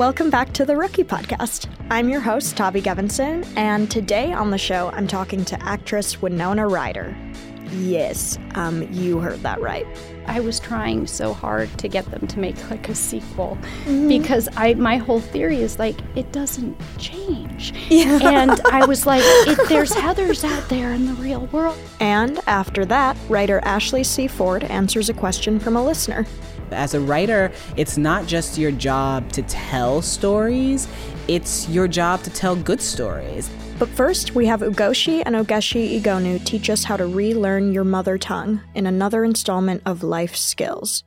Welcome back to the Rookie Podcast. I'm your host, Tavi Gevinson, and today on the show, I'm talking to actress Winona Ryder. Yes, um, you heard that right. I was trying so hard to get them to make like a sequel mm-hmm. because I my whole theory is like it doesn't change. Yeah. And I was like, there's Heathers out there in the real world. And after that, writer Ashley C. Ford answers a question from a listener. As a writer, it's not just your job to tell stories, it's your job to tell good stories. But first, we have Ugochi and Ogechi Egonu teach us how to relearn your mother tongue in another installment of Life Skills.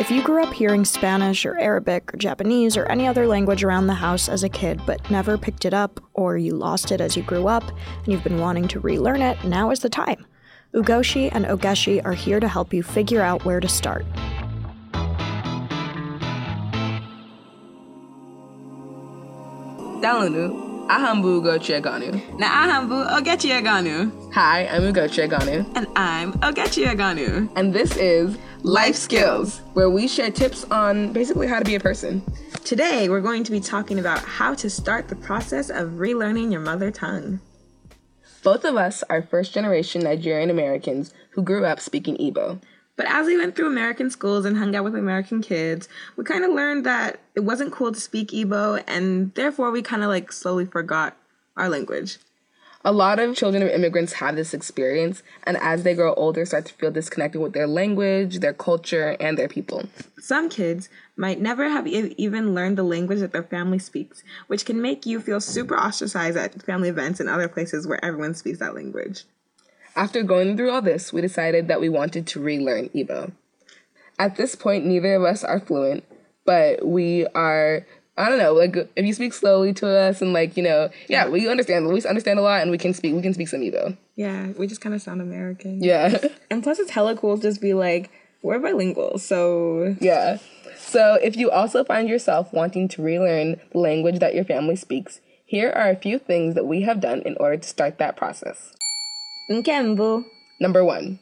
If you grew up hearing Spanish or Arabic or Japanese or any other language around the house as a kid but never picked it up, or you lost it as you grew up and you've been wanting to relearn it, now is the time. Ugochi and Ogechi are here to help you figure out where to start. Dalunu, Ahambu Ugochi Egonu. Na Ahambu Ogechi Egonu. Hi, I'm Ugochi Egonu. And I'm Ogechi Egonu. And this is Life Skills, where we share tips on basically how to be a person. Today, we're going to be talking about how to start the process of relearning your mother tongue. Both of us are first generation Nigerian Americans who grew up speaking Igbo. But as we went through American schools and hung out with American kids, we kind of learned that it wasn't cool to speak Igbo, and therefore we kind of like slowly forgot our language. A lot of children of immigrants have this experience, and as they grow older, start to feel disconnected with their language, their culture, and their people. Some kids might never have even learned the language that their family speaks, which can make you feel super ostracized at family events and other places where everyone speaks that language. After going through all this, we decided that we wanted to relearn Igbo. At this point, neither of us are fluent, but we are I don't know, like if you speak slowly to us and like, you know, yeah, we understand. We understand a lot and we can speak we can speak some Igbo. Yeah, we just kind of sound American. Yeah. And plus it's hella cool to just be like, we're bilingual, so Yeah. So if you also find yourself wanting to relearn the language that your family speaks, here are a few things that we have done in order to start that process. Number one.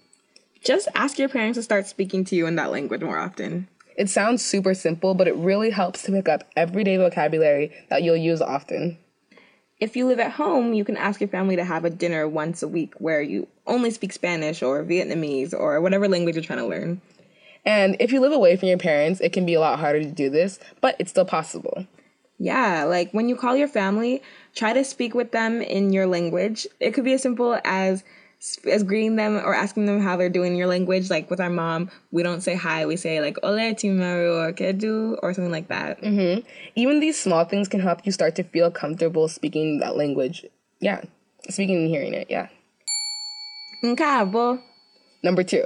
Just ask your parents to start speaking to you in that language more often. It sounds super simple, but it really helps to pick up everyday vocabulary that you'll use often. If you live at home, you can ask your family to have a dinner once a week where you only speak Spanish or Vietnamese or whatever language you're trying to learn. And if you live away from your parents, it can be a lot harder to do this, but it's still possible. Yeah, like when you call your family, try to speak with them in your language. It could be as simple as as greeting them or asking them how they're doing your language. Like with our mom, we don't say hi, we say like "Ole timaru" or "Kedu" or something like that. Mm-hmm. Even these small things can help you start to feel comfortable speaking that language. Yeah, speaking and hearing it. Yeah. Nkabo. Number two,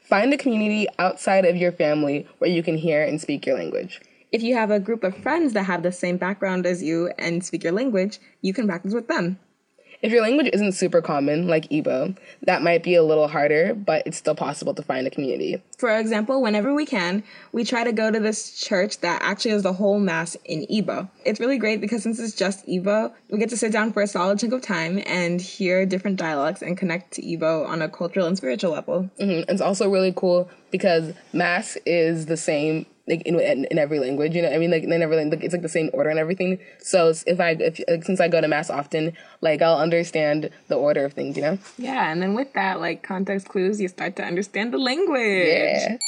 find a community outside of your family where you can hear and speak your language. If you have a group of friends that have the same background as you and speak your language, you can practice with them. If your language isn't super common, like Igbo, that might be a little harder, but it's still possible to find a community. For example, whenever we can, we try to go to this church that actually has the whole mass in Igbo. It's really great because since it's just Igbo, we get to sit down for a solid chunk of time and hear different dialects and connect to Igbo on a cultural and spiritual level. Mm-hmm. It's also really cool because mass is the same like in, in every language, you know. I mean, like in every language, it's like the same order and everything. So if I if like, since I go to mass often, like I'll understand the order of things, you know. Yeah, and then with that, like context clues, you start to understand the language. Yeah.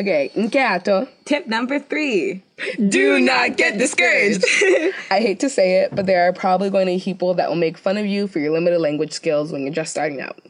Okay, nkeato. Tip number three. Do not get discouraged. I hate to say it, but there are probably going to be people that will make fun of you for your limited language skills when you're just starting out.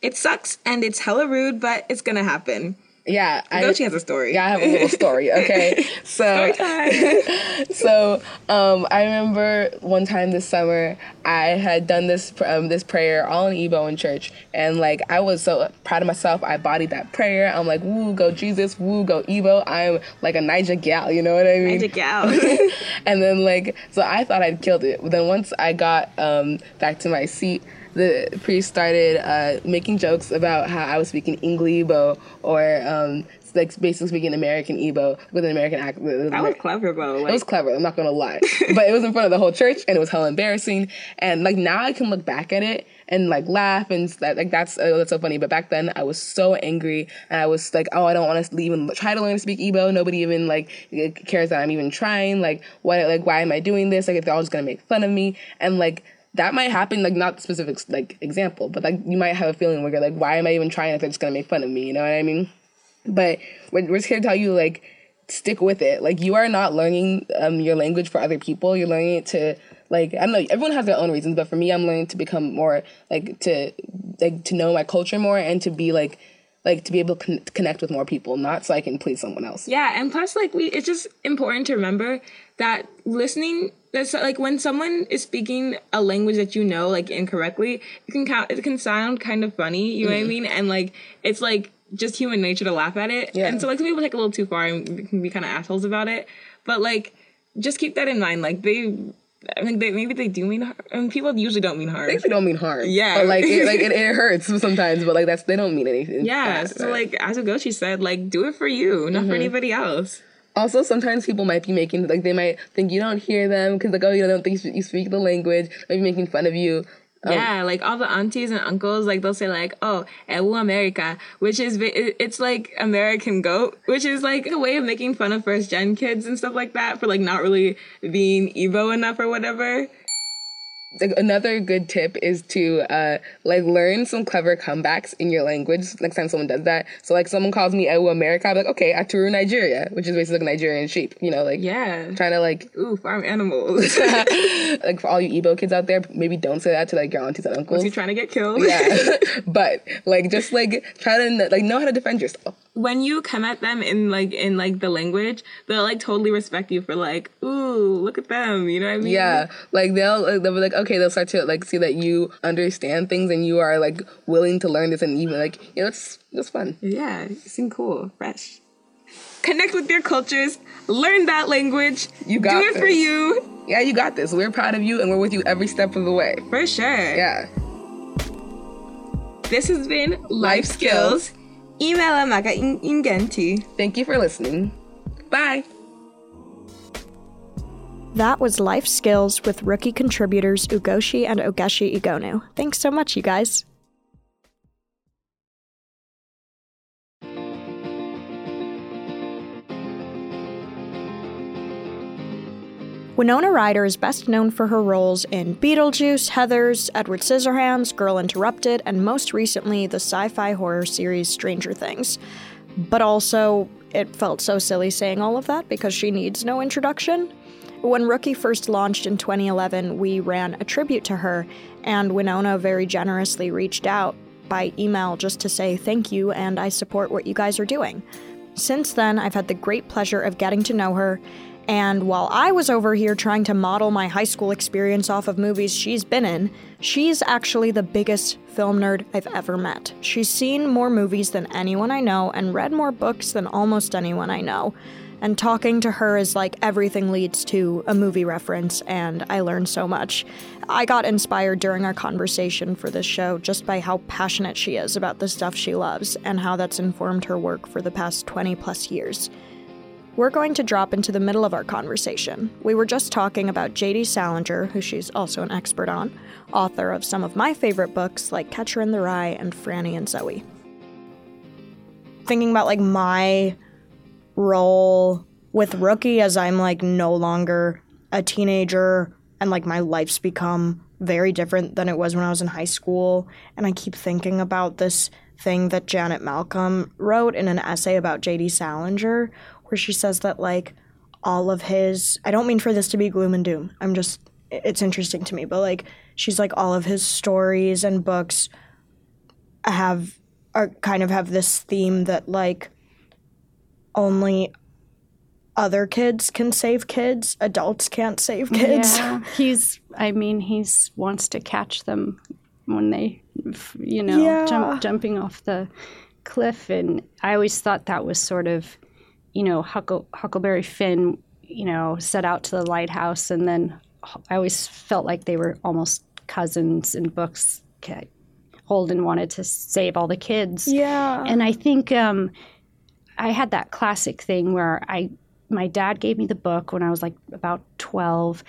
It sucks and it's hella rude, but it's gonna happen. Yeah, I, know she has a story. Yeah, I have a little story. Okay, so so um, I remember one time this summer I had done this um, this prayer all in Igbo in church, and like I was so proud of myself. I bodied that prayer. I'm like, woo, go Jesus, woo, go Igbo. I'm like a Niger gal, you know what I mean? Niger gal. and then like so I thought I'd killed it. But then once I got um, back to my seat the priest started uh, making jokes about how I was speaking Englibo or um, like basically speaking American Igbo with an American accent. That was clever though. It was clever. I'm not gonna lie, but it was in front of the whole church, and it was hella embarrassing. And like now, I can look back at it and like laugh and that like that's oh, that's so funny. But back then, I was so angry, and I was like, oh, I don't want to even try to learn to speak Igbo. Nobody even like cares that I'm even trying. Like, why like why am I doing this? Like, if they're all just gonna make fun of me, and like that might happen like not specific like example but like you might have a feeling where you're like why am i even trying if they're just gonna make fun of me you know what i mean? But we're, we're just here to tell you like stick with it. Like you are not learning um, your language for other people. You're learning it to like i don't know everyone has their own reasons but for me i'm learning to become more like to like to know my culture more and to be like like to be able to con- connect with more people not so i can please someone else. Yeah and plus like we it's just important to remember that listening that's like when someone is speaking a language that you know like incorrectly it can count it can sound kind of funny you know what i mm-hmm. mean and like it's like just human nature to laugh at it yeah. and so like some people take a little too far and can be kind of assholes about it but like just keep that in mind like they I mean, they, maybe they do mean harm. I mean, people usually don't mean harm. They usually don't mean harm. Yeah, but like, it, like it, it, hurts sometimes, but like that's they don't mean anything. Yeah. Bad, so right? like, as Ugochi said, like, do it for you, not mm-hmm. for anybody else. Also, sometimes people might be making like they might think you don't hear them because like oh you don't think you speak the language, maybe making fun of you. Um, yeah, like all the aunties and uncles, like they'll say like, "Oh, Ewu America," which is it's like American goat, which is like a way of making fun of first gen kids and stuff like that for like not really being Igbo enough or whatever another good tip is to uh, like learn some clever comebacks in your language next time someone does that. So like someone calls me Ewu America I'm like okay Aturu Nigeria which is basically like Nigerian sheep you know like yeah. trying to like ooh farm animals like for all you Igbo kids out there maybe don't say that to like your aunties and uncles. he trying to get killed? Yeah. But like just like try to like know how to defend yourself. When you come at them in like in like the language, they'll like totally respect you for like, ooh, look at them. You know what I mean? Yeah, like they'll like, they'll be like, okay, they'll start to like see that you understand things and you are like willing to learn this and even like you know it's it's fun. Yeah, seem cool, fresh. Connect with your cultures, learn that language. You got do it this. for you. Yeah, you got this. We're proud of you and we're with you every step of the way. For sure. Yeah. This has been Life, Life Skills. Skills E-maila maka Ingenti. Thank you for listening. Bye. That was Life Skills with rookie contributors Ugochi and Ogechi Egonu. Thanks so much, you guys. Winona Ryder is best known for her roles in Beetlejuice, Heathers, Edward Scissorhands, Girl Interrupted, and most recently the sci fi horror series Stranger Things. But also, it felt so silly saying all of that because she needs no introduction. When Rookie first launched in 2011, we ran a tribute to her, and Winona very generously reached out by email just to say thank you and I support what you guys are doing. Since then, I've had the great pleasure of getting to know her and while I was over here trying to model my high school experience off of movies she's been in, she's actually the biggest film nerd I've ever met. She's seen more movies than anyone I know and read more books than almost anyone I know. And talking to her is like everything leads to a movie reference, and I learned so much. I got inspired during our conversation for this show just by how passionate she is about the stuff she loves and how that's informed her work for the past 20 plus years. We're going to drop into the middle of our conversation. We were just talking about J.D. Salinger, who she's also an expert on, author of some of my favorite books like Catcher in the Rye and Franny and Zooey. Thinking about like my role with Rookie as I'm like no longer a teenager and like my life's become very different than it was when I was in high school. And I keep thinking about this thing that Janet Malcolm wrote in an essay about J.D. Salinger, where she says that like all of his I don't mean for this to be gloom and doom. I'm just it's interesting to me, but like she's like all of his stories and books have are kind of have this theme that like only other kids can save kids, adults can't save kids. Yeah, he's I mean he's wants to catch them when they you know yeah. jump, jumping off the cliff and I always thought that was sort of you know, Huckle, Huckleberry Finn, you know, set out to the lighthouse, and then I always felt like they were almost cousins in books. Holden wanted to save all the kids. Yeah. And I think um, I had that classic thing where I my dad gave me the book when I was like about 12.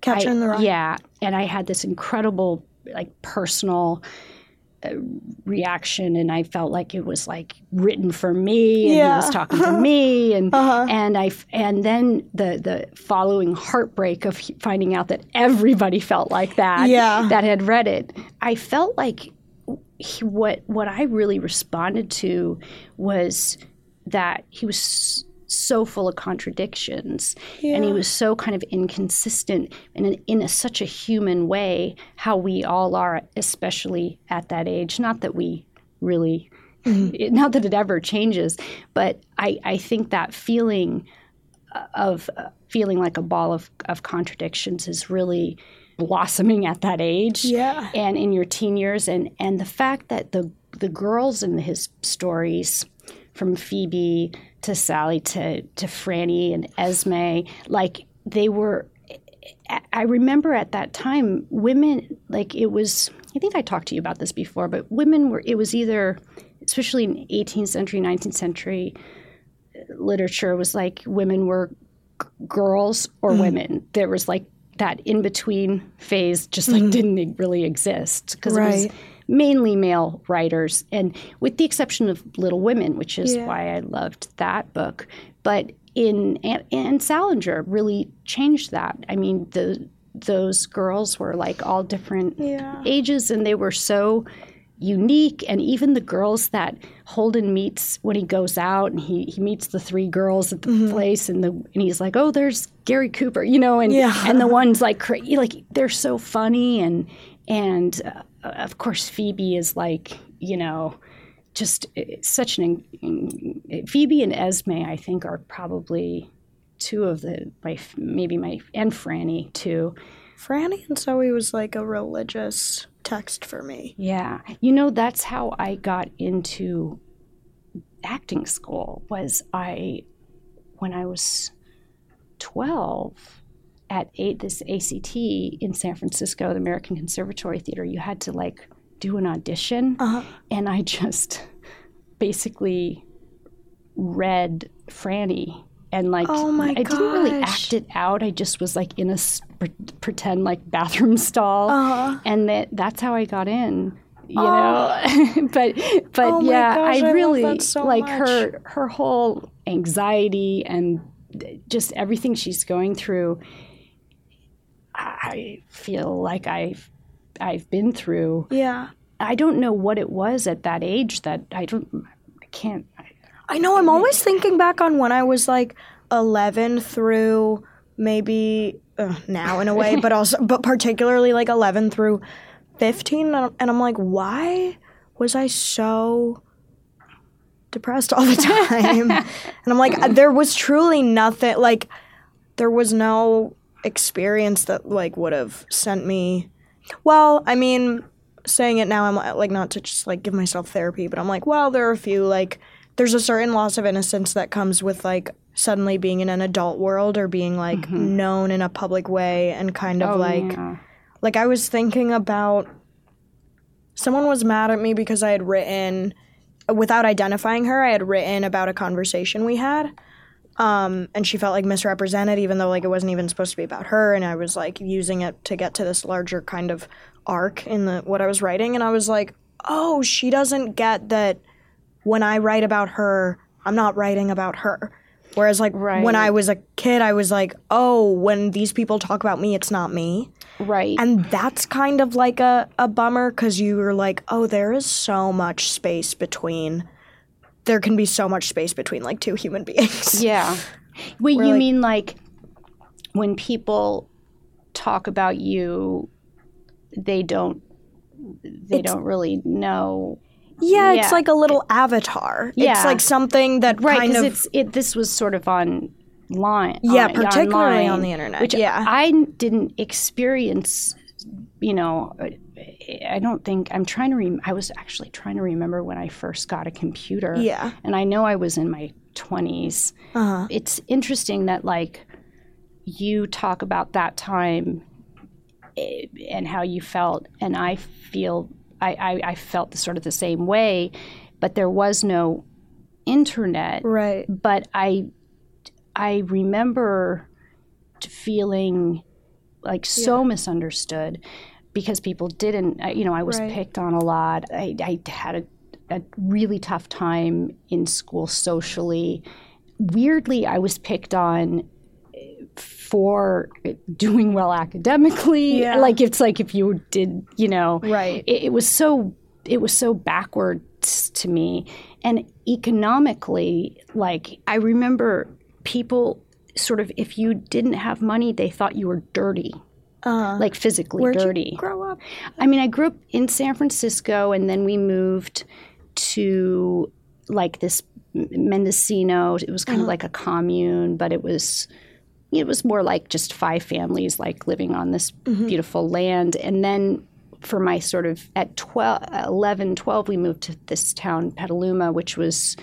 Catcher I- in the Rye. Yeah, and I had this incredible like personal uh, reaction and I felt like it was like written for me and Yeah. he was talking to me and Uh-huh. and I and then the the following heartbreak of finding out that everybody felt like that Yeah. that had read it. I felt like he, what what I really responded to was that he was so full of contradictions and he was so kind of inconsistent in, in a, such a human way how we all are especially at that age. Not that we really it- not that it ever changes but I, I think that feeling of uh, feeling like a ball of, of contradictions is really blossoming at that age Yeah. and in your teen years. And and the fact that the the girls in his stories from Phoebe to Sally to to Franny and Esme like they were I- remember at that time women like it was I think I talked to you about this before but women were it was either especially in 18th century 19th century literature was like women were g- girls or mm-hmm. women. There was like that in between phase just like mm-hmm. didn't really exist because it was Right. Mainly male writers and with the exception of little women which is Yeah. why i loved that book but in and, and salinger really changed that i mean the those girls were like all different Yeah. ages and they were so unique and even the girls that Holden meets when he goes out and he, he meets the three girls at the Mm-hmm. place and the and he's like oh there's Gary Cooper you know and Yeah. and the ones like like they're so funny and and uh, of course Phoebe is like you know just uh, such an Phoebe and Esme I think are probably two of the my maybe my and Franny too Franny and Zooey was like a religious text for me. Yeah. You know, that's how I got into acting school was I when I was 12 at eight, this ACT in San Francisco, the American Conservatory Theater, you had to like do an audition. Uh-huh. And I just basically read Franny and like Oh my I didn't really act it out. I just was like in a pre- pretend like bathroom stall, Uh-huh. and that that's how I got in. You know, but but Oh yeah, gosh, I I really that so like much. her her whole anxiety and just everything she's going through. I feel like I've I've been through. Yeah. I don't know what it was at that age that I don't I can't I know. I'm always thinking back on when I was like 11 through maybe uh, now in a way, but also, but particularly like 11 through 15. And I'm like, why was I so depressed all the time? and I'm like, there was truly nothing, like, there was no experience that like would have sent me. Well, I mean, saying it now, I'm like, not to just like give myself therapy, but I'm like, well, there are a few like, there's a certain loss of innocence that comes with like suddenly being in an adult world or being like mm-hmm. known in a public way and kind of oh, like yeah. like I was thinking about someone was mad at me because I had written without identifying her, I had written about a conversation we had. Um, and she felt like misrepresented even though like it wasn't even supposed to be about her and I was like using it to get to this larger kind of arc in the what I was writing and I was like, "Oh, she doesn't get that when I write about her, I'm not writing about her." Whereas like when I was a kid, I was like, "Oh, when these people talk about me, it's not me." right. And that's kind of like a, a bummer because you were like, oh, there is so much space between, there can be so much space between like two human beings. Yeah. Wait, you like- mean like when people talk about you, they don't they don't really know Yeah, Yeah. it's like a little avatar. Yeah. It's like something that right kind because of. it's it this was sort of on line Yeah, on- particularly online, on the internet, which yeah. i didn't experience you know i don't think i'm trying to rem- i was actually trying to remember when i first got a computer Yeah. and i know i was in my 20s Uh-huh. it's interesting that like you talk about that time eh, and how you felt and i feel I, I, I felt the, sort of the same way but there was no internet. Right. But I I remember feeling like so misunderstood because people didn't you know, I was Right. picked on a lot. I, I had a a really tough time in school socially. Weirdly, I was picked on eh, for doing well academically. Yeah. Like it's like if you did, you know, Right. It, it was so it was so backwards to me, and economically, like I remember people sort of if you didn't have money, they thought you were dirty, Uh, like physically where'd dirty. you grow up? I mean, I grew up in San Francisco, and then we moved to like this Mendocino. It was kind of like a commune, but it was it was more like just five families like living on this beautiful land. And then for my sort of at 12, 11, 12, we moved to this town, Petaluma, which was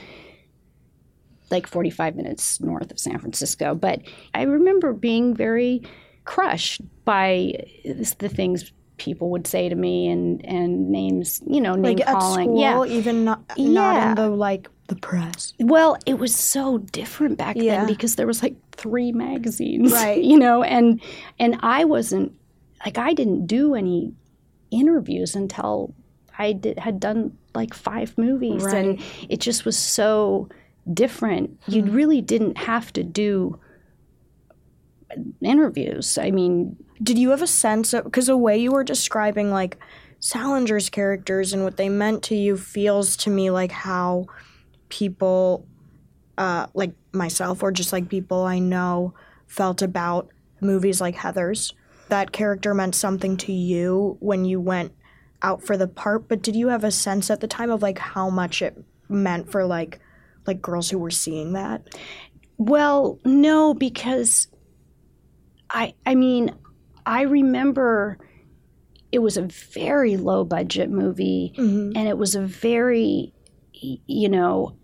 like 45 minutes north of San Francisco. But I remember being very crushed by the things people would say to me and, and names, you know, name Like calling. school, yeah. even not not Yeah. in the like the press. Well, it was so different back Yeah. then because there was like three magazines, Right. You know, and and I wasn't like I didn't do any interviews until I did, had done like five movies, and it just was so different. You Hmm. really didn't have to do interviews. I mean, Did you have a sense of because the way you were describing like Salinger's characters and what they meant to you feels to me like how people uh like myself or just like people I know felt about movies like Heathers. That character meant something to you when you went out for the part, but did you have a sense at the time of like how much it meant for like like girls who were seeing that? Well, no, because I I mean, I remember it was a very low budget movie mm-hmm. and it was a very you know,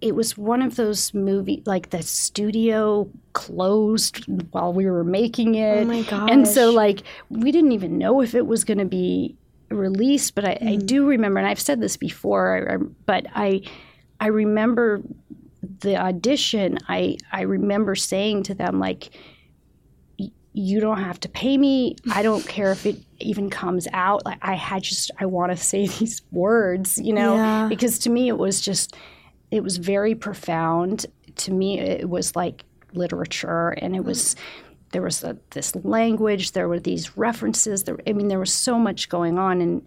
it was one of those movie like the studio closed while we were making it. Oh my And so like we didn't even know if it was going to be released, but I, I mm-hmm. do remember and I've said this before, I- I- but I I remember the audition, I I remember saying to them like, "Y- "You don't have to pay me. I don't care if it even comes out. Like I had just I want to say these words, you know, Yeah. because to me it was just it was very profound. To me, it was like literature, and it was there was a, this language, there were these references. There, I mean, there was so much going on, and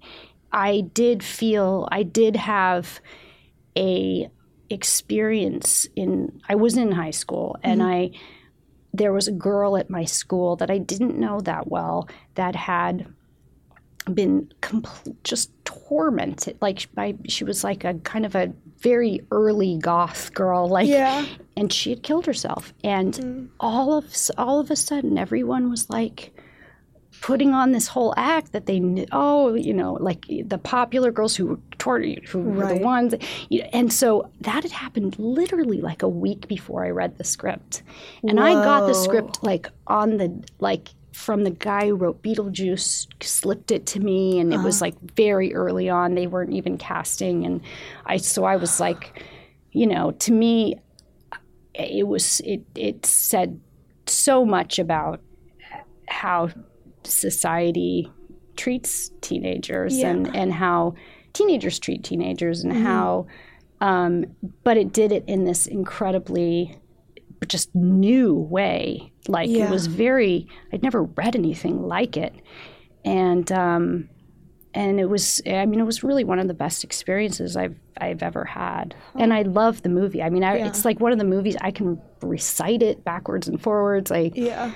I did feel I did have a experience in I was in high school and mm-hmm. I there was a girl at my school that I didn't know that well that had been compl- just tormented like by she was like a kind of a very early goth girl like Yeah. and she had killed herself and mm. all of all of a sudden everyone was like putting on this whole act that they knew, oh you know like the popular girls who were toward who were the ones you know, and so that had happened literally like a week before I read the script. And I got the script like on the like from the guy who wrote Beetlejuice slipped it to me and it was uh-huh. like very early on. They weren't even casting and I so I was like you know to me it was it it said so much about how society treats teenagers and and how teenagers treat teenagers and how um, but it did it in this incredibly just new way. Like it was very i'd never read anything like it. And um and it was i mean it was really one of the best experiences i've i've ever had. And i love the movie. I mean I, it's like one of the movies i can recite it backwards and forwards. I Yeah.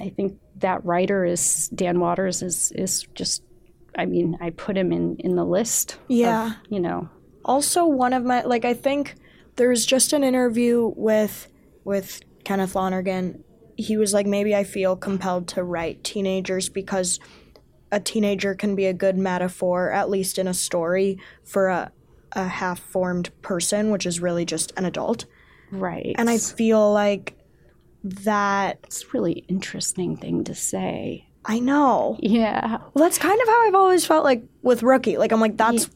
i think that writer is dan waters is is just i mean i put him in in the list Yeah. of, you know also one of my like I think there's just an interview with with Kenneth Lonergan. He was like maybe I feel compelled to write teenagers because a teenager can be a good metaphor at least in a story for a a half-formed person which is really just an adult. right And I feel like that it's really interesting thing to say I know. yeah Well, that's kind of how I've always felt like with Rookie. Like I'm like that's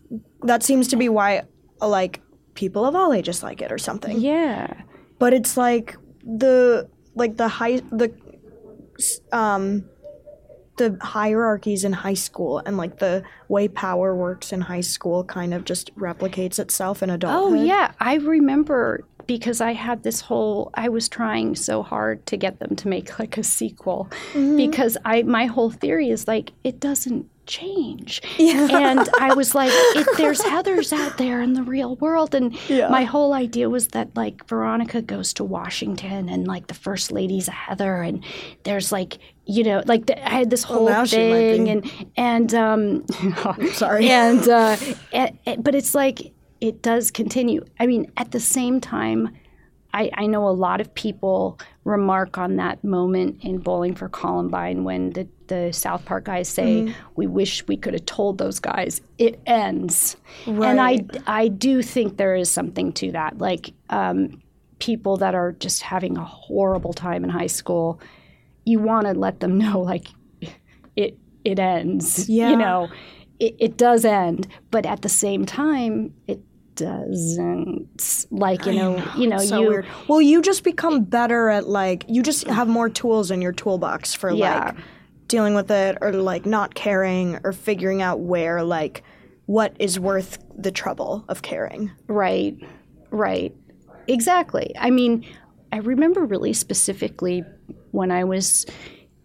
that seems to be why like people of all ages like it or something. Yeah. But it's like the like the high the um the hierarchies in high school and like the way power works in high school kind of just replicates itself in adulthood. Oh yeah, I remember because I had this whole I was trying so hard to get them to make like a sequel because I my whole theory is like it doesn't change. And I was like it, there's Heathers out there in the real world. And my whole idea was that like Veronica goes to Washington and like the first lady's a Heather and there's like you know like the, I had this whole might thing and and um Sorry. and uh, a- a- but it's like it does continue. I mean, at the same time, I, I know a lot of people remark on that moment in Bowling for Columbine when the, the South Park guys say, Mm-hmm. "We wish we could have told those guys it ends," Right. and I I do think there is something to that. Like um, people that are just having a horrible time in high school, you want to let them know like it it ends. Yeah. You know, it, it does end, but at the same time, it doesn't. Like you know, you know, so you weird. Well, you just become better at like you just have more tools in your toolbox for Yeah. like dealing with it or like not caring or figuring out where like what is worth the trouble of caring. Right, right. Exactly. I mean, I remember really specifically when I was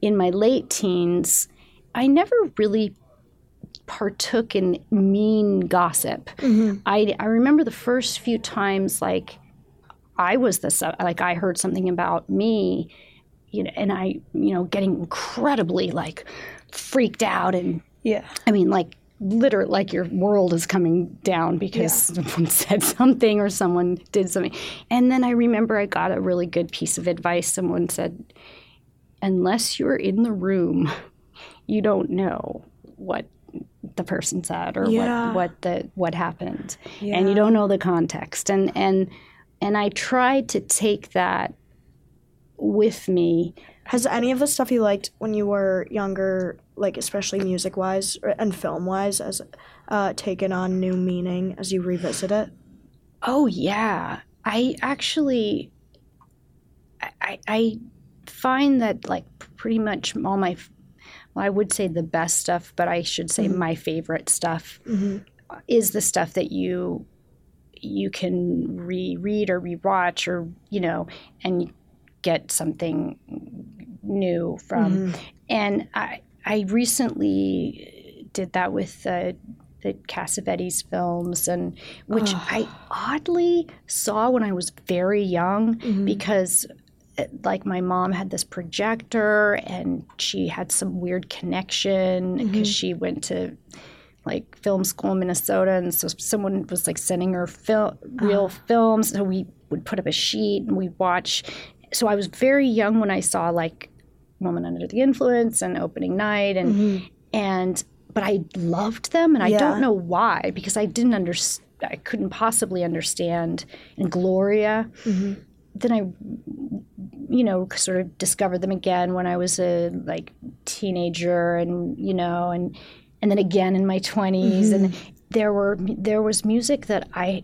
in my late teens, I never really partook in mean gossip. Mm-hmm. I, I remember the first few times, like, I was the, like, I heard something about me, you know, and I, you know, getting incredibly, like, freaked out and Yeah. I mean, like literally, like your world is coming down because someone said something or someone did something. And then I remember I got a really good piece of advice. Someone said, unless you're in the room, you don't know what the person said or Yeah. what what the what happened, and you don't know the context. And and and I tried to take that with me Has any of the stuff you liked when you were younger, like especially music wise and film wise, as uh, taken on new meaning as you revisit it? Oh yeah, I actually, I, I find that like pretty much all my, well, I would say the best stuff, but I should say mm-hmm. my favorite stuff mm-hmm. is the stuff that you, you can reread or rewatch or you know and get something new from. Mm-hmm. And I, I recently did that with uh, the Cassavetes films, and which ah. I oddly saw when I was very young because. Like my mom had this projector, and she had some weird connection mm-hmm. because she went to like film school in Minnesota, and so someone was like sending her fil- real ah. films. So we would put up a sheet and we'd watch. So I was very young when I saw like Woman Under the Influence and Opening Night, and mm-hmm. and but I loved them, and I Yeah. don't know why because I didn't understand. I couldn't possibly understand. And Gloria, mm-hmm. Then I you know sort of discovered them again when I was a like teenager and you know and and then again in my 20s and mm-hmm. there were there was music that I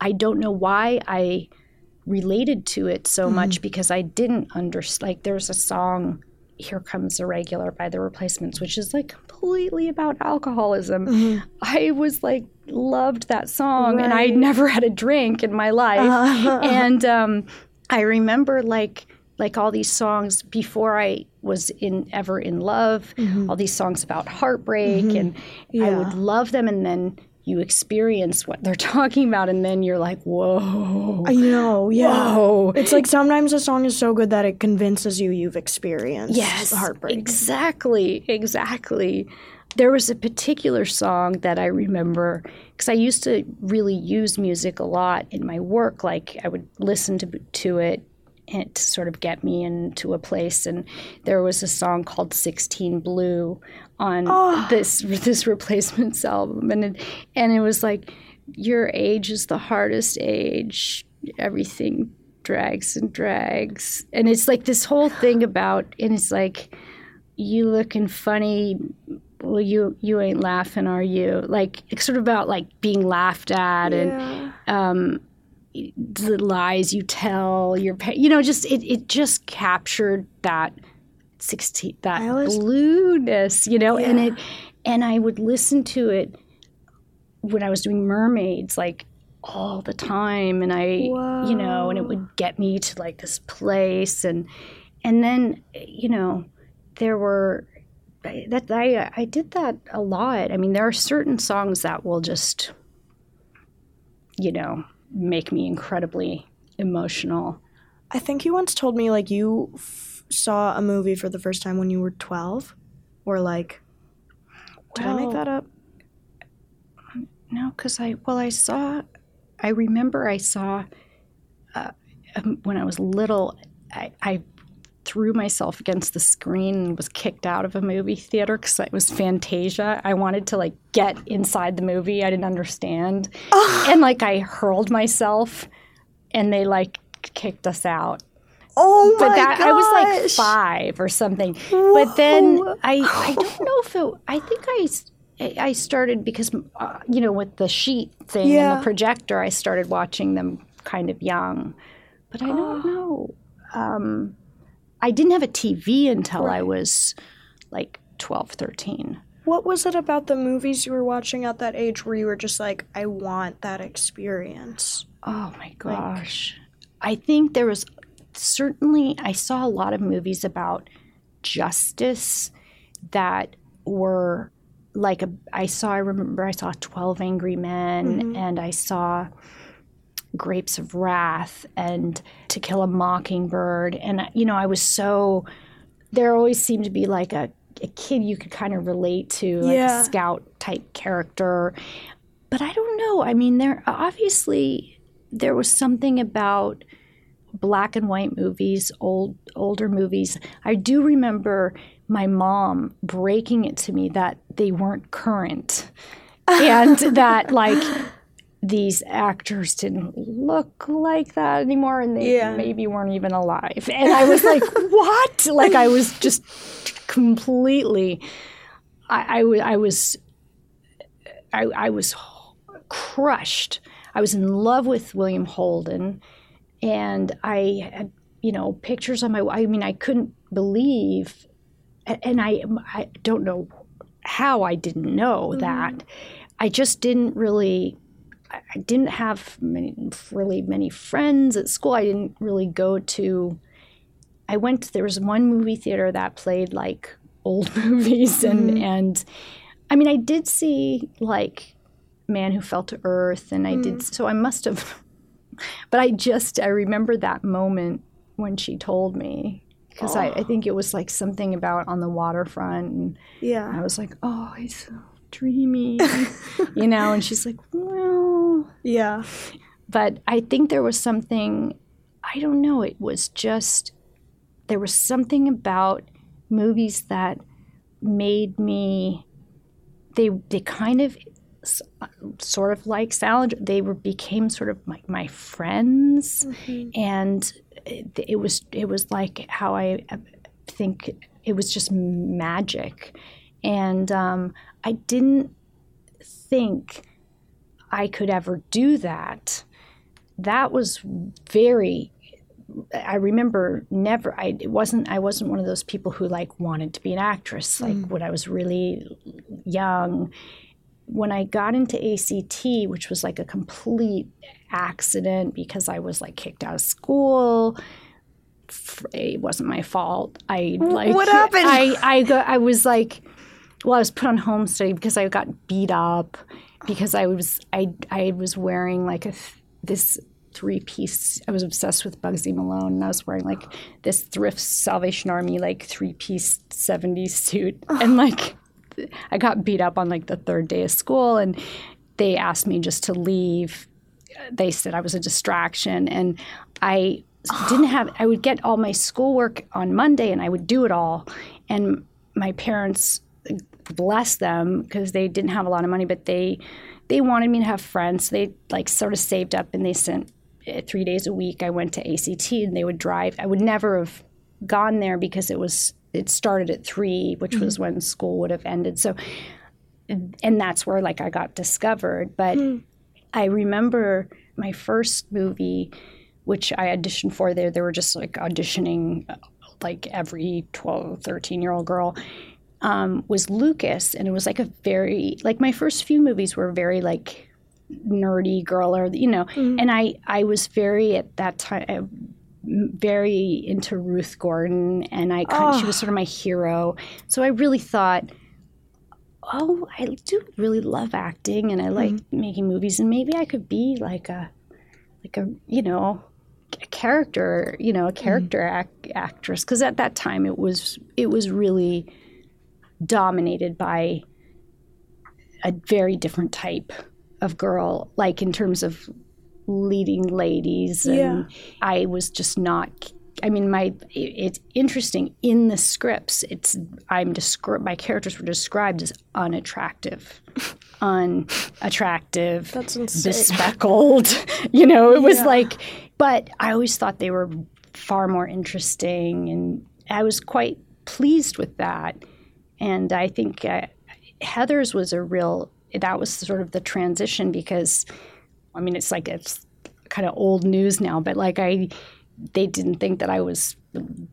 I don't know why I related to it so mm-hmm. much because I didn't understand like there's a song here comes the regular by the replacements which is like completely about alcoholism. Mm-hmm. I was like loved that song and i never had a drink in my life uh-huh. and um, i remember like like all these songs before i was in ever in love mm-hmm. all these songs about heartbreak mm-hmm. and i would love them and then you experience what they're talking about and then you're like whoa I know, yeah. Whoa. It's like sometimes a song is so good that it convinces you you've experienced Yes, heartbreak. Exactly, exactly. There was a particular song that I remember because I used to really use music a lot in my work. Like I would listen to to it and to sort of get me into a place. And there was a song called "16 Blue" on ah. this this replacements album, and it, and it was like, "Your age is the hardest age. Everything." drags and drags and it's like this whole thing about and it's like you looking funny well, you you ain't laughing, are you? Like it's sort of about like being laughed at and um, the lies you tell. Your pa- you know just it it just captured that sixteen that I always- blueness, you know, and it and I would listen to it when I was doing mermaids, like all the time, and I you know, and it would get me to like this place. And and then you know there were that I I did that a lot. I mean, there are certain songs that will just, you know, make me incredibly emotional. I think you once told me like you f- saw a movie for the first time when you were 12 or like did I make that up? No, because I well, I saw, I remember I saw, uh, um, when I was little, I, I threw myself against the screen and was kicked out of a movie theater because it was Fantasia. I wanted to like get inside the movie. I didn't understand, and like I hurled myself, and they like kicked us out. Oh but my that gosh. I was like five or something. But then I I don't know if it. I think I I started because uh, you know with the sheet thing and the projector. I started watching them kind of young, but I don't know. Um, I didn't have a TV until I was like 12, 13. What was it about the movies you were watching at that age where you were just like I want that experience? Oh my gosh. I think there was certainly, I saw a lot of movies about justice that were like a, I saw, I remember I saw 12 Angry Men mm-hmm. and I saw Grapes of Wrath and To Kill a Mockingbird. And, you know, I was so, there always seemed to be like a, a kid you could kind of relate to, like Yeah. a scout type character. But I don't know. I mean, there obviously there was something about black and white movies, old older movies. I do remember my mom breaking it to me that they weren't current and that like these actors didn't look like that anymore and they Yeah. maybe weren't even alive. And I was like, what? Like I was just completely I, I, I was I, I was crushed. I was in love with William Holden, and I had, you know, pictures on my. I mean, I couldn't believe, and I, I don't know how I didn't know mm-hmm. that. I just didn't really. I didn't have many, really many friends at school. I didn't really go to. I went. There was one movie theater that played like old movies, and mm-hmm. and I mean, I did see like Man Who Fell to Earth, and I did. Mm. So I must have. But I just I remember that moment when she told me because I, I think it was like something about on the waterfront, and Yeah. I was like, oh, he's so dreamy, you know. And she's like, well, Yeah. but I think there was something, I don't know, it was just, there was something about movies that made me, they, they kind of, sort of like Salinger, they were, became sort of like my friends. Mm-hmm. And it, it was, it was like how I uh, think it was just magic. And um, I didn't think I could ever do that. That was very I remember never I it wasn't I wasn't one of those people who like wanted to be an actress like when I was really young. When I got into ACT, which was like a complete accident because I was like kicked out of school. It wasn't my fault. I like what happened? I I I was like well, I was put on home study because I got beat up because I was I I was wearing like a this three piece. I was obsessed with Bugsy Malone, and I was wearing like this thrift Salvation Army like three piece '70s suit, oh. and like I got beat up on like the third day of school, and they asked me just to leave. They said I was a distraction, and I oh. didn't have. I would get all my schoolwork on Monday, and I would do it all, and my parents bless them because they didn't have a lot of money, but they they wanted me to have friends. So they like sort of saved up and they sent uh, three days a week. I went to ACT and they would drive. I would never have gone there because it was it started at three, which was when school would have ended. So, and that's where like I got discovered. But I remember my first movie, which I auditioned for. There, they were just like auditioning uh, like every 12, 13 year old girl. Um, was Lucas, and it was like a very like my first few movies were very like nerdy girl or you know, mm-hmm. and I I was very at that time uh, very into Ruth Gordon, and I kind she was ah. sort of my hero. So I really thought, oh, I do really love acting, and I mm-hmm. like making movies, and maybe I could be like a, like a you know, a character, you know, a mm-hmm. character ac- actress. Because at that time it was it was really dominated by a very different type of girl, like in terms of leading ladies and Yeah. I was just not I mean my it's interesting in the scripts it's I'm descri- my characters were described as unattractive unattractive That's insane. bespeckled you know it was like but I always thought they were far more interesting and I was quite pleased with that and I think uh, Heathers was a real that was sort of the transition because I mean it's like it's kind of old news now but like I they didn't think that I was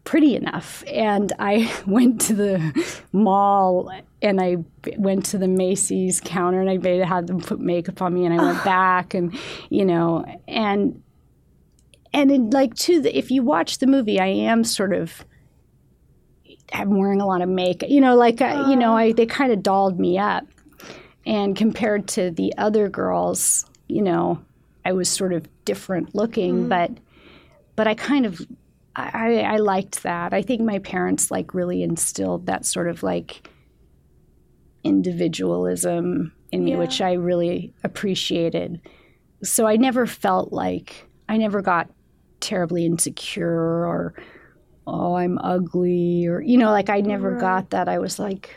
pretty enough. And I went to the mall and I went to the Macy's counter and I made, had them put makeup on me and I went back and you know and and in like to the if you watch the movie I am sort of I'm wearing a lot of makeup you know like you know I they kind of dolled me up and compared to the other girls you know I was sort of different looking mm-hmm. but but I kind of I, I liked that. I think my parents like really instilled that sort of like individualism in me, which I really appreciated. So I never felt like I never got terribly insecure or I'm ugly or you know like I never got that. I was like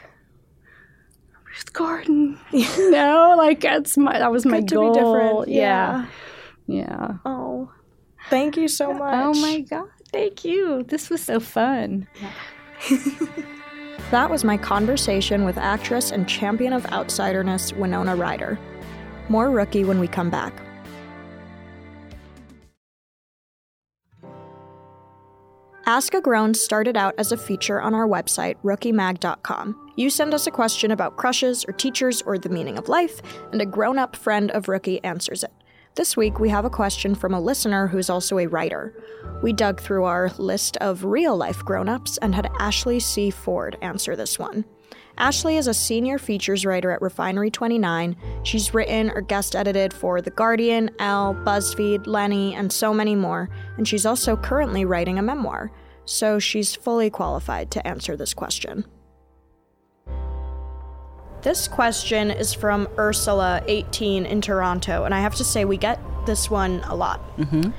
Ruth Gordon, you know, like that's my that was my Good to goal. be different. yeah, yeah. Oh, thank you so much. Oh my god, thank you. This was so fun. That was my conversation with actress and champion of outsiderness Winona Ryder. More rookie when we come back. Ask a Grown started out as a feature on our website, rookiemag.com. You send us a question about crushes or teachers or the meaning of life, and a grown up friend of Rookie answers it. This week, we have a question from a listener who's also a writer. We dug through our list of real life grown ups and had Ashley C. Ford answer this one. Ashley is a senior features writer at Refinery 29. She's written or guest edited for The Guardian, Elle, BuzzFeed, Lenny, and so many more, and she's also currently writing a memoir, so she's fully qualified to answer this question. This question is from Ursula, 18, in Toronto, and I have to say, we get this one a lot. Mm-hmm.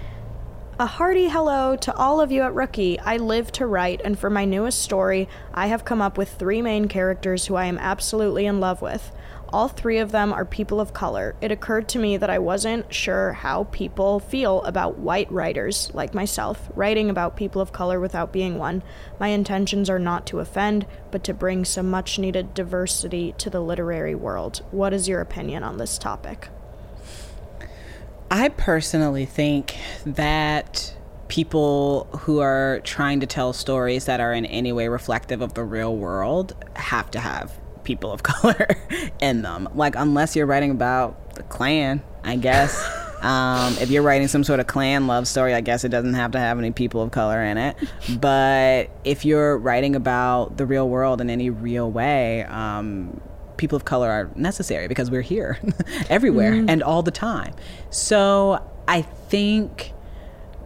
A hearty hello to all of you at Rookie. I live to write, and for my newest story, I have come up with three main characters who I am absolutely in love with. All three of them are people of color. It occurred to me that I wasn't sure how people feel about white writers, like myself, writing about people of color without being one. My intentions are not to offend, but to bring some much needed diversity to the literary world. What is your opinion on this topic? I personally think that people who are trying to tell stories that are in any way reflective of the real world have to have people of color in them. Like, unless you're writing about the Klan, I guess. Um, if you're writing some sort of Klan love story, I guess it doesn't have to have any people of color in it. But if you're writing about the real world in any real way, um, people of color are necessary because we're here everywhere and all the time. So I think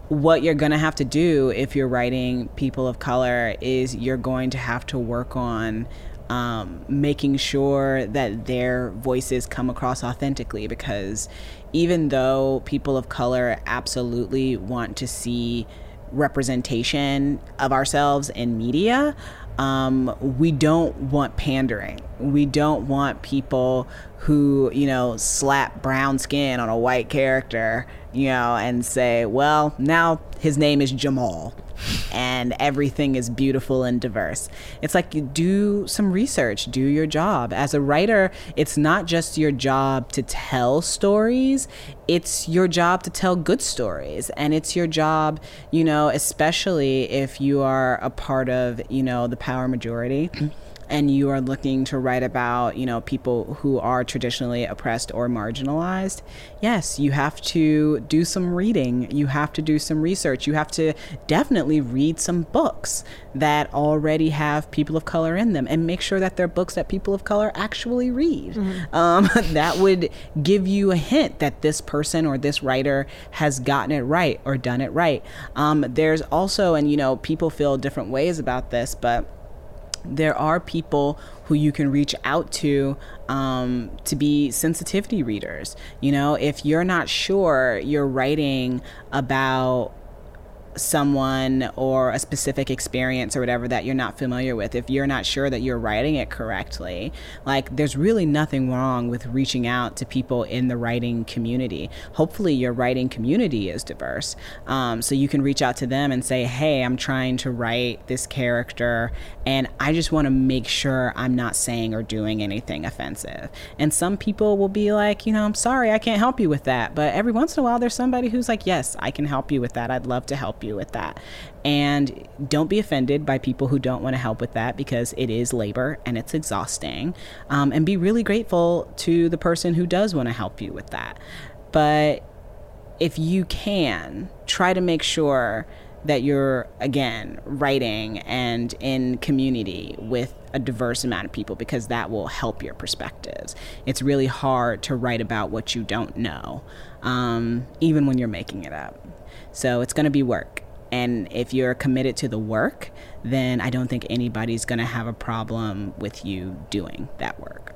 what you're going to have to do if you're writing people of color is you're going to have to work on um, making sure that their voices come across authentically because even though people of color absolutely want to see representation of ourselves in media, um, we don't want pandering. We don't want people who, you know, slap brown skin on a white character, you know, and say, well, now his name is Jamal. And everything is beautiful and diverse. It's like you do some research, do your job. As a writer, it's not just your job to tell stories, it's your job to tell good stories. And it's your job, you know, especially if you are a part of, you know, the power majority and you are looking to write about, you know, people who are traditionally oppressed or marginalized, yes, you have to do some reading. You have to do some research. You have to definitely read some books that already have people of color in them and make sure that they're books that people of color actually read. Mm-hmm. Um, that would give you a hint that this person or this writer has gotten it right or done it right. Um, there's also, and you know, people feel different ways about this, but there are people who you can reach out to um, to be sensitivity readers. You know, if you're not sure you're writing about someone or a specific experience or whatever that you're not familiar with, if you're not sure that you're writing it correctly, like there's really nothing wrong with reaching out to people in the writing community. Hopefully, your writing community is diverse. Um, so you can reach out to them and say, hey, I'm trying to write this character and I just want to make sure I'm not saying or doing anything offensive. And some people will be like, you know, I'm sorry, I can't help you with that. But every once in a while, there's somebody who's like, yes, I can help you with that. I'd love to help you you with that. And don't be offended by people who don't want to help with that because it is labor and it's exhausting. Um, and be really grateful to the person who does want to help you with that. But if you can, try to make sure that you're again writing and in community with a diverse amount of people because that will help your perspectives. It's really hard to write about what you don't know, um, even when you're making it up. So it's going to be work. And if you're committed to the work, then I don't think anybody's going to have a problem with you doing that work.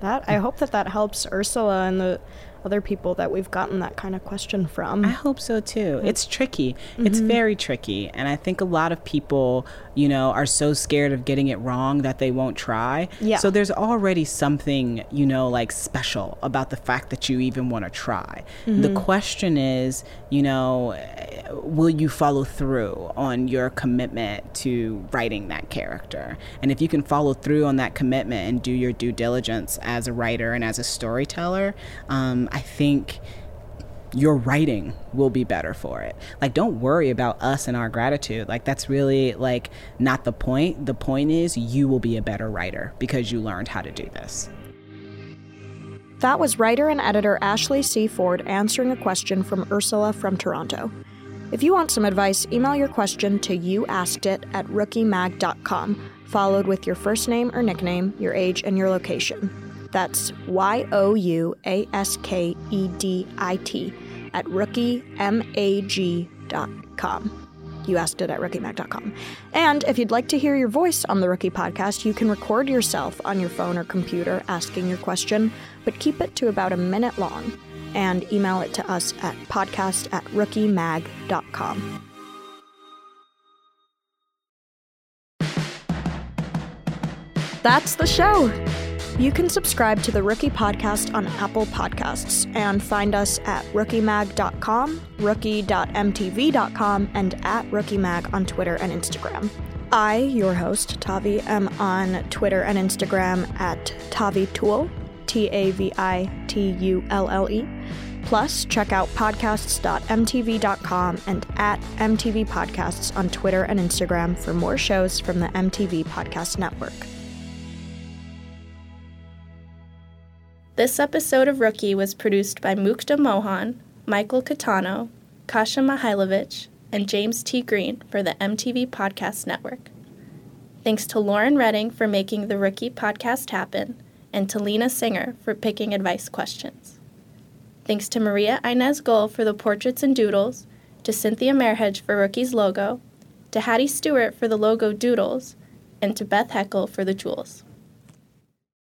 That I hope that that helps Ursula and the other people that we've gotten that kind of question from. I hope so too. It's tricky. Mm-hmm. It's very tricky. And I think a lot of people, you know, are so scared of getting it wrong that they won't try. Yeah. So there's already something, you know, like special about the fact that you even want to try. Mm-hmm. The question is, you know, will you follow through on your commitment to writing that character? And if you can follow through on that commitment and do your due diligence as a writer and as a storyteller, um, I think your writing will be better for it. Like, don't worry about us and our gratitude. Like, that's really like not the point. The point is you will be a better writer because you learned how to do this. That was writer and editor Ashley C. Ford answering a question from Ursula from Toronto. If you want some advice, email your question to youaskedit at rookiemag.com, followed with your first name or nickname, your age, and your location. That's Y O U A S K E D I T at rookiemag.com. You asked it at rookiemag.com. And if you'd like to hear your voice on the Rookie podcast, you can record yourself on your phone or computer asking your question, but keep it to about a minute long and email it to us at podcast at rookiemag.com. That's the show. You can subscribe to the Rookie Podcast on Apple Podcasts and find us at rookiemag.com, rookie.mtv.com, and at rookiemag on Twitter and Instagram. I, your host, Tavi, am on Twitter and Instagram at Tulle, T A V I T U L L E. Plus, check out podcasts.mtv.com and at MTV Podcasts on Twitter and Instagram for more shows from the MTV Podcast Network. This episode of Rookie was produced by Mukta Mohan, Michael Catano, Kasia Mychajlowycz, and James T. Green for the MTV Podcast Network. Thanks to Lauren Redding for making the Rookie podcast happen, and to Lena Singer for picking advice questions. Thanks to Maria Ines Gul for the portraits and doodles, to Cynthia Merhej for Rookie's logo, to Hattie Stewart for the logo doodles, and to Beth Hoeckel for the jewels.